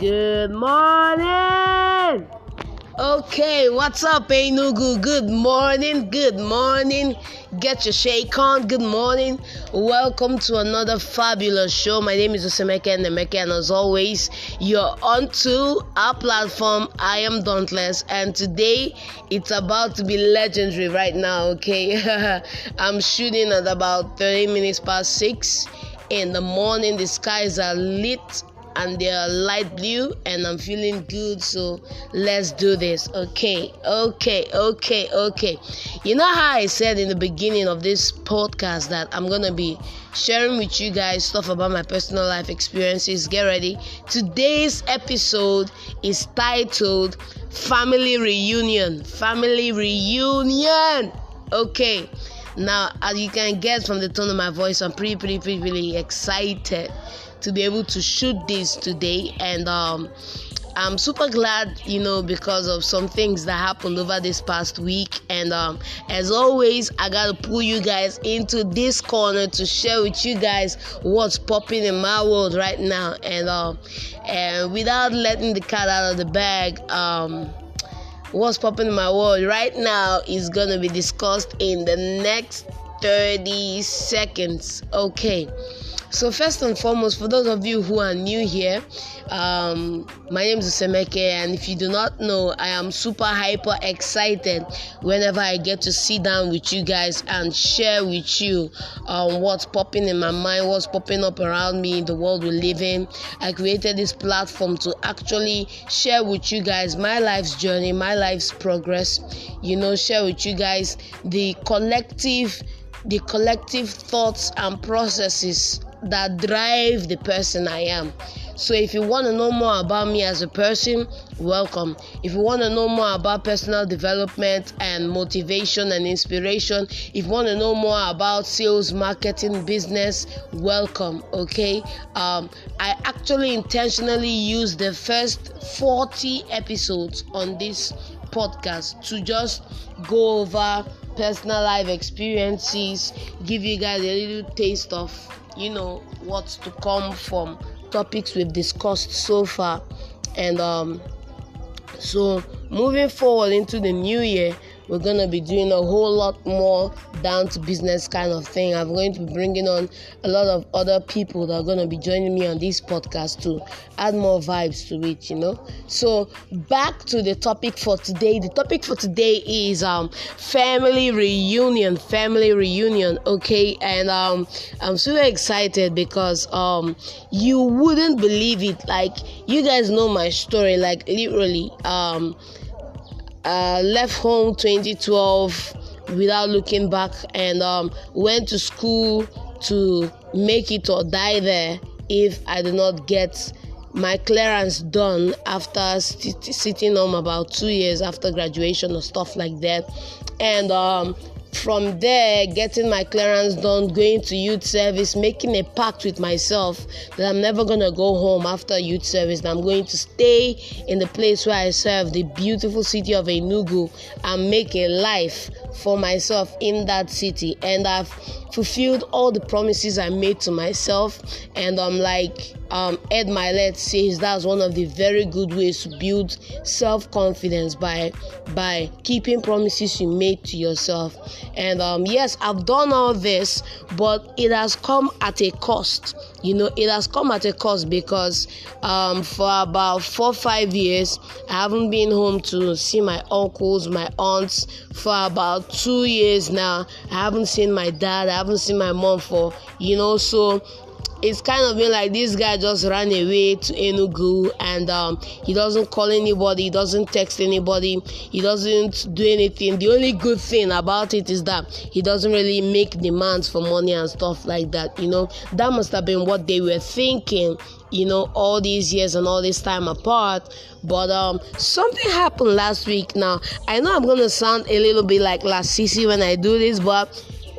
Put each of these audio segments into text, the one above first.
Good morning. Okay, what's up, Enugu? Good morning. Good morning. Get your shake on. Good morning. Welcome to another fabulous show. My name is Osemeke Nemeke, and as always, you're onto our platform. I am Dauntless, and today it's about to be legendary right now. Okay, I'm shooting at about 30 minutes past six in the morning. The skies are lit and they are light blue and I'm feeling good so let's do this. Okay okay okay okay. You know how I said in the beginning of this podcast that I'm gonna be sharing with you guys stuff about my personal life experiences? Get ready. Today's episode is titled family reunion. Family reunion. Okay now as you can guess from the tone of my voice I'm pretty pretty pretty really excited to be able to shoot this today and um, I'm super glad, you know, because of some things that happened over this past week. And um, as always, I gotta pull you guys into this corner to share with you guys what's popping in my world right now. And um, and without letting the cat out of the bag, um, what's popping in my world right now is gonna be discussed in the next 30 seconds. Okay. So first and foremost, for those of you who are new here, um, my name is Semeke, and if you do not know, I am super hyper excited whenever I get to sit down with you guys and share with you um, what's popping in my mind, what's popping up around me in the world we live in. I created this platform to actually share with you guys my life's journey, my life's progress. You know, share with you guys the collective the collective thoughts and processes that drive the person I am. So if you want to know more about me as a person, welcome. If you want to know more about personal development and motivation and inspiration, if you want to know more about sales, marketing, business, welcome. Okay. Um, I actually intentionally use the first 40 episodes on this podcast to just go over personal life experiences, give you guys a little taste of you know what's to come from topics we've discussed so far. And um so moving forward into the new year we're going to be doing a whole lot more down to business kind of thing. I'm going to be bringing on a lot of other people that are going to be joining me on this podcast to add more vibes to it, you know. So, back to the topic for today. The topic for today is um family reunion, family reunion, okay? And um I'm super excited because um you wouldn't believe it like you guys know my story like literally um uh, left home 2012 without looking back and um, went to school to make it or die there if I did not get my clearance done after st- sitting home about two years after graduation or stuff like that. And um, from there, getting my clearance done, going to youth service, making a pact with myself that I'm never gonna go home after youth service. That I'm going to stay in the place where I serve, the beautiful city of Enugu, and make a life for myself in that city. And I've fulfilled all the promises I made to myself. And I'm like, um, Ed Mylett says that's one of the very good ways to build self-confidence by by keeping promises you made to yourself. And um, yes, I've done all this, but it has come at a cost. You know, it has come at a cost because um, for about four five years, I haven't been home to see my uncles, my aunts. For about two years now, I haven't seen my dad. I haven't seen my mom for you know so it's kind of been like this guy just ran away to Enugu and um, he doesn't call anybody, he doesn't text anybody, he doesn't do anything. The only good thing about it is that he doesn't really make demands for money and stuff like that. You know, that must have been what they were thinking. You know, all these years and all this time apart, but um, something happened last week. Now I know I'm gonna sound a little bit like Lasisi when I do this, but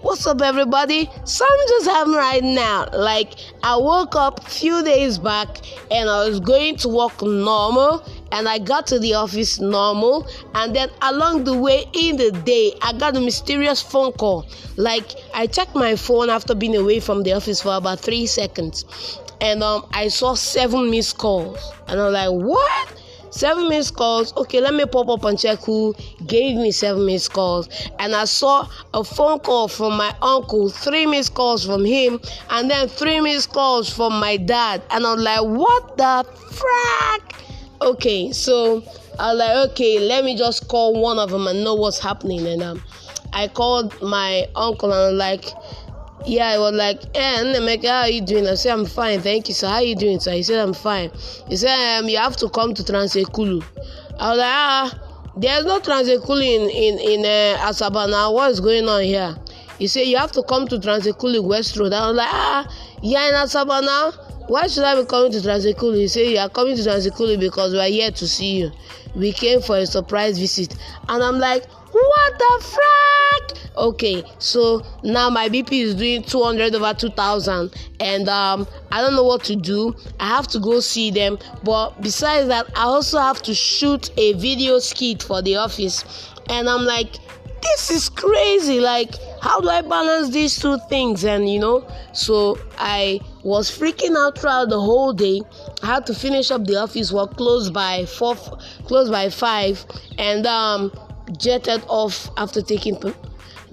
What's up, everybody? Something just happened right now. Like, I woke up a few days back and I was going to work normal, and I got to the office normal. And then along the way in the day, I got a mysterious phone call. Like, I checked my phone after being away from the office for about three seconds, and um, I saw seven missed calls, and I'm like, what? Seven missed calls. Okay, let me pop up and check who gave me seven missed calls. And I saw a phone call from my uncle, three missed calls from him, and then three missed calls from my dad. And I'm like, what the frack? Okay, so I was like, okay, let me just call one of them and know what's happening. And um, I called my uncle and I'm like, yeah, I was like, eh, Nemeka, how are you doing? I said, I'm fine, thank you, sir. How are you doing, sir? He said, I'm fine. He said, um, you have to come to Transekulu. I was like, ah, there's no Transekulu in, in, in uh, Asaba now. What is going on here? He said, you have to come to Transekulu West Road. I was like, ah, you're in Asaba now? Why should I be coming to Transekulu? He said, you are coming to Transekulu because we are here to see you. We came for a surprise visit. And I'm like, what the frack? Okay, so now my BP is doing 200 over 2000, and um, I don't know what to do. I have to go see them, but besides that, I also have to shoot a video skit for the office, and I'm like, this is crazy. Like, how do I balance these two things? And you know, so I was freaking out throughout the whole day. I had to finish up the office work close by four, close by five, and um, jetted off after taking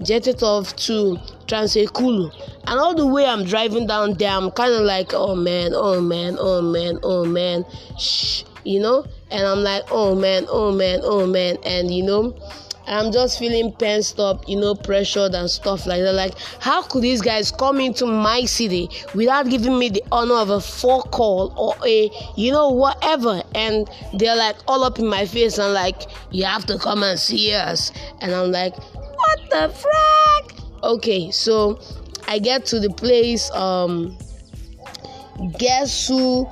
jetted off to Trans-Ekulu. And all the way I'm driving down there, I'm kind of like, oh man, oh man, oh man, oh man, shh, you know? And I'm like, oh man, oh man, oh man. And you know, I'm just feeling pent up, you know, pressured and stuff like that. Like, how could these guys come into my city without giving me the honor of a phone call or a, you know, whatever? And they're like all up in my face and like, you have to come and see us. And I'm like, what the frack? Okay, so I get to the place. Um, guess who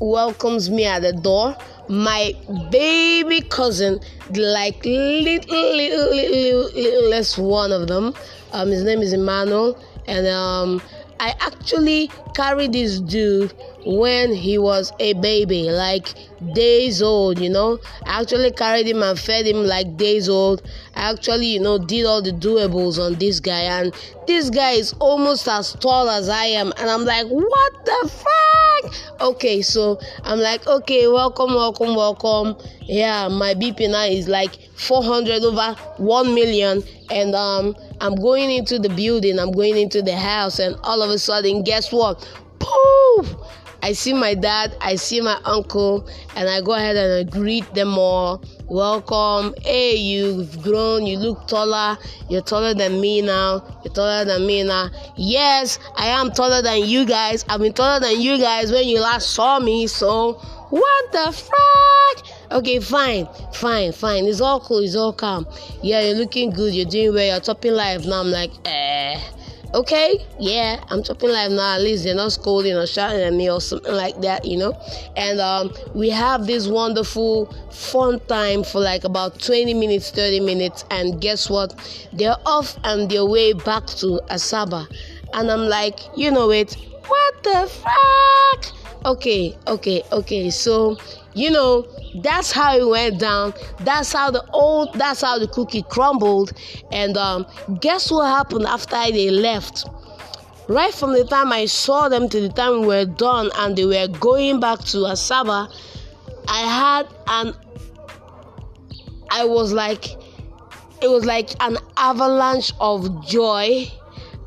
welcomes me at the door? My baby cousin, like little, little, little, littlest one of them. Um, his name is Emmanuel, and um, I actually carried this dude when he was a baby, like days old, you know. I actually carried him and fed him like days old. I actually, you know, did all the doables on this guy, and this guy is almost as tall as I am, and I'm like, what the fuck? Okay, so I'm like, okay, welcome, welcome, welcome. Yeah, my BP now is like 400 over 1 million, and um, I'm going into the building, I'm going into the house, and all of a sudden, guess what? Poof! I see my dad, I see my uncle, and I go ahead and I greet them all. Welcome. Hey, you've grown, you look taller. You're taller than me now. You're taller than me now. Yes, I am taller than you guys. I've been taller than you guys when you last saw me, so what the fuck? Okay, fine, fine, fine. It's all cool, it's all calm. Yeah, you're looking good, you're doing well, you're topping life. Now I'm like, eh okay, yeah, I'm talking live now. At least they're not scolding or shouting at me or something like that, you know. And um, we have this wonderful fun time for like about 20 minutes, 30 minutes. And guess what? They're off and they're way back to Asaba. And I'm like, you know it, what the fuck? Okay, okay, okay. So, you know, that's how it went down. That's how the old, that's how the cookie crumbled. And um, guess what happened after they left? Right from the time I saw them to the time we were done and they were going back to Asaba, I had an, I was like, it was like an avalanche of joy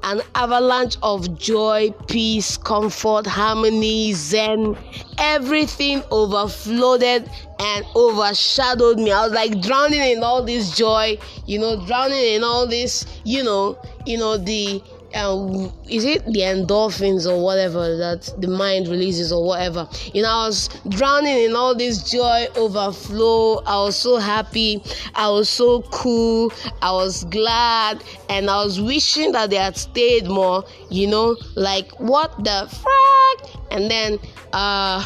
an avalanche of joy, peace, comfort, harmony, zen, everything overflowed and overshadowed me. I was like drowning in all this joy, you know, drowning in all this, you know, you know, the uh, is it the endorphins or whatever that the mind releases or whatever? You know i was drowning in all this joy overflow. I was so happy. I was so cool. I was glad. And i was wishing that they had stayed more you know like what the fuck? And then uh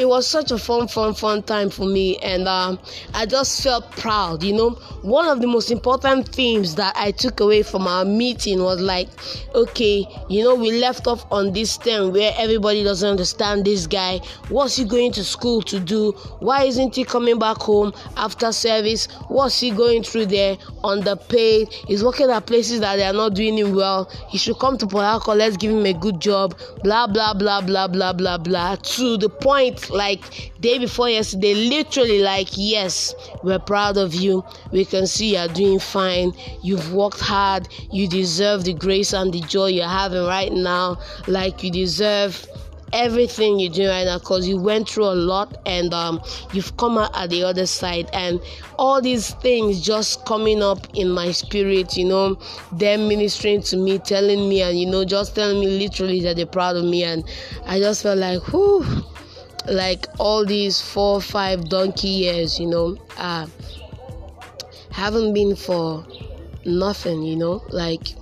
it was such a fun, fun, fun time for me, and um, I just felt proud. You know, one of the most important themes that I took away from our meeting was like, okay, you know, we left off on this thing where everybody doesn't understand this guy. What's he going to school to do? Why isn't he coming back home after service? What's he going through there? Underpaid. He's working at places that they are not doing him well. He should come to Port Let's give him a good job. Blah blah blah blah blah blah blah. To the point, like day before yesterday, literally like, yes, we're proud of you. We can see you're doing fine. You've worked hard. You deserve the grace and the joy you're having right now. Like you deserve everything you're doing right now because you went through a lot and um, you've come out at the other side and all these things just coming up in my spirit you know them ministering to me telling me and you know just telling me literally that they're proud of me and i just felt like whew like all these four five donkey years you know uh haven't been for nothing you know like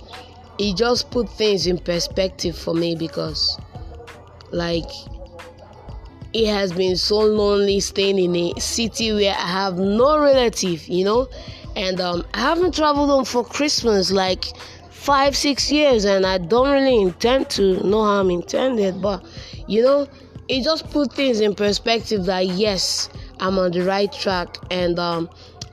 it just put things in perspective for me because like it has been so lonely staying in a city where I have no relative, you know, and um, I haven't traveled home for Christmas like five, six years, and I don't really intend to. know how I'm intended, but you know, it just put things in perspective that yes, I'm on the right track, and um,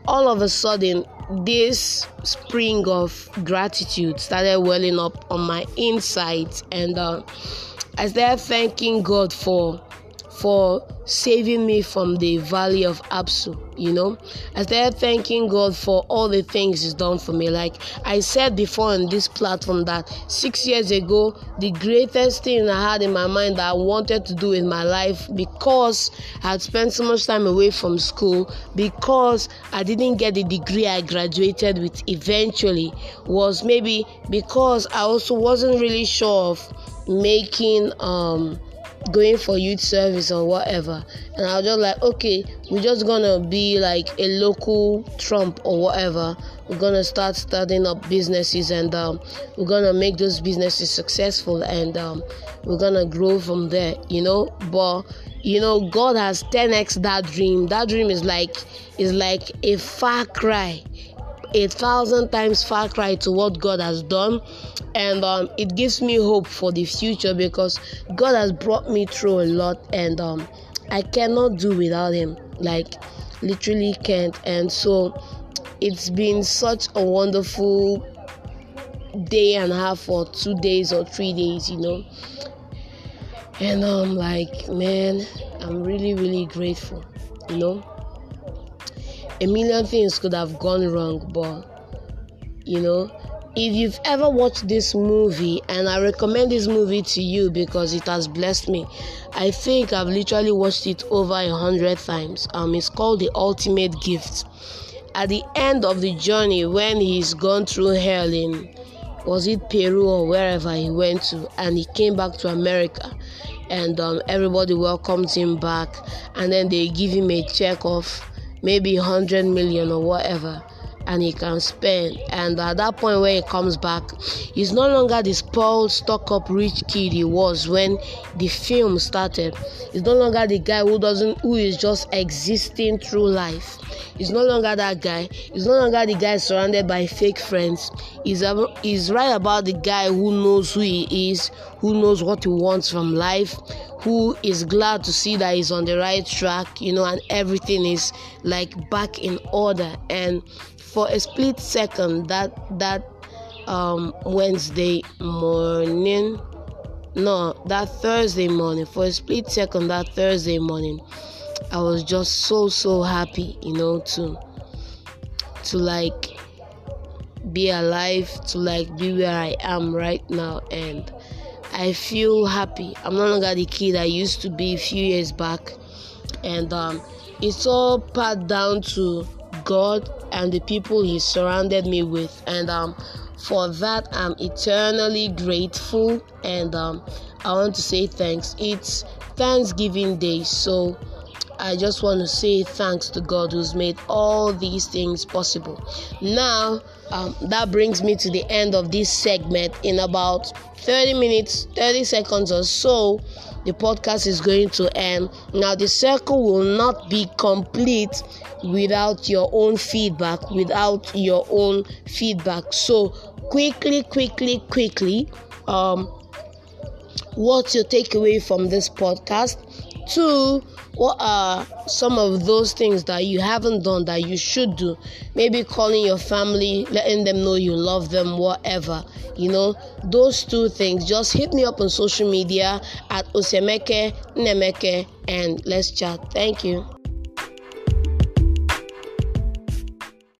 all of a sudden, this spring of gratitude started welling up on my inside, and. Uh, I started thanking God for for saving me from the valley of Absu, you know. I started thanking God for all the things He's done for me. Like I said before on this platform that six years ago, the greatest thing I had in my mind that I wanted to do in my life because I had spent so much time away from school, because I didn't get the degree I graduated with eventually, was maybe because I also wasn't really sure of making um going for youth service or whatever. And i was just like okay we're just gonna be like a local trump or whatever. We're gonna start starting up businesses and um, we're gonna make those businesses successful and um, we're gonna grow from there you know? But you know god has 10x that dream. That dream is like is like a far cry a thousand times far cry to what God has done, and um, it gives me hope for the future because God has brought me through a lot, and um, I cannot do without Him. Like, literally can't. And so, it's been such a wonderful day and a half, or two days, or three days, you know. And I'm um, like, man, I'm really, really grateful, you know a million things could have gone wrong, but you know, if you've ever watched this movie, and I recommend this movie to you because it has blessed me, I think I've literally watched it over a hundred times. Um, it's called The Ultimate Gift. At the end of the journey, when he's gone through hell in was it Peru or wherever he went to, and he came back to America, and um, everybody welcomes him back, and then they give him a check of maybe 100 million or whatever and he can spend. And at that point where he comes back he's no longer the spoiled stuck up rich kid he was when the film started. He's no longer the guy who doesn't who is just existing through life. He's no longer that guy. He's no longer the guy surrounded by fake friends. He's, he's right about the guy who knows who he is who knows what he wants from life who is glad to see that he's on the right track you know and everything is like back in order. And for a split second that that um, Wednesday morning, no, that Thursday morning, for a split second that Thursday morning, I was just so so happy, you know, to to like be alive, to like be where I am right now, and I feel happy. I'm no longer the kid I used to be a few years back, and um, it's all part down to God and the people He surrounded me with. And um, for that, I'm eternally grateful. And um, I want to say thanks. It's Thanksgiving Day, so I just want to say thanks to God who's made all these things possible. Now, um, that brings me to the end of this segment. In about 30 minutes, 30 seconds or so, the podcast is going to end. Now, the circle will not be complete without your own feedback, without your own feedback. So, quickly, quickly, quickly, um, what's your takeaway from this podcast? Two, what are some of those things that you haven't done that you should do? Maybe calling your family, letting them know you love them, whatever. You know, those two things. Just hit me up on social media at Osemeke Nemeke and let's chat. Thank you.